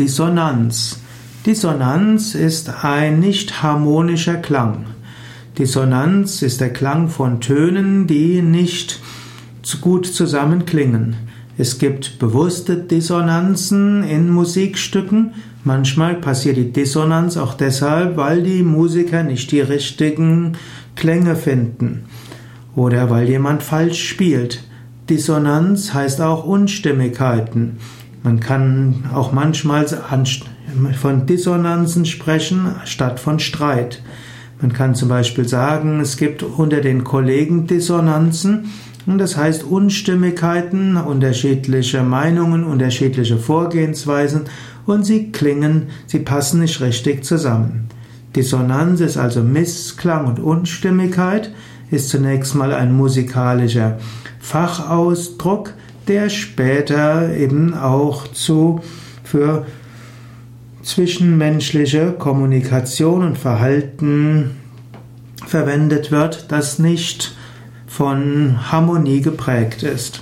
Dissonanz. Dissonanz ist ein nicht harmonischer Klang. Dissonanz ist der Klang von Tönen, die nicht gut zusammenklingen. Es gibt bewusste Dissonanzen in Musikstücken. Manchmal passiert die Dissonanz auch deshalb, weil die Musiker nicht die richtigen Klänge finden oder weil jemand falsch spielt. Dissonanz heißt auch Unstimmigkeiten. Man kann auch manchmal von Dissonanzen sprechen statt von Streit. Man kann zum Beispiel sagen, es gibt unter den Kollegen Dissonanzen, und das heißt Unstimmigkeiten, unterschiedliche Meinungen, unterschiedliche Vorgehensweisen und sie klingen, sie passen nicht richtig zusammen. Dissonanz ist also Missklang und Unstimmigkeit, ist zunächst mal ein musikalischer Fachausdruck, der später eben auch zu für zwischenmenschliche Kommunikation und Verhalten verwendet wird, das nicht von Harmonie geprägt ist.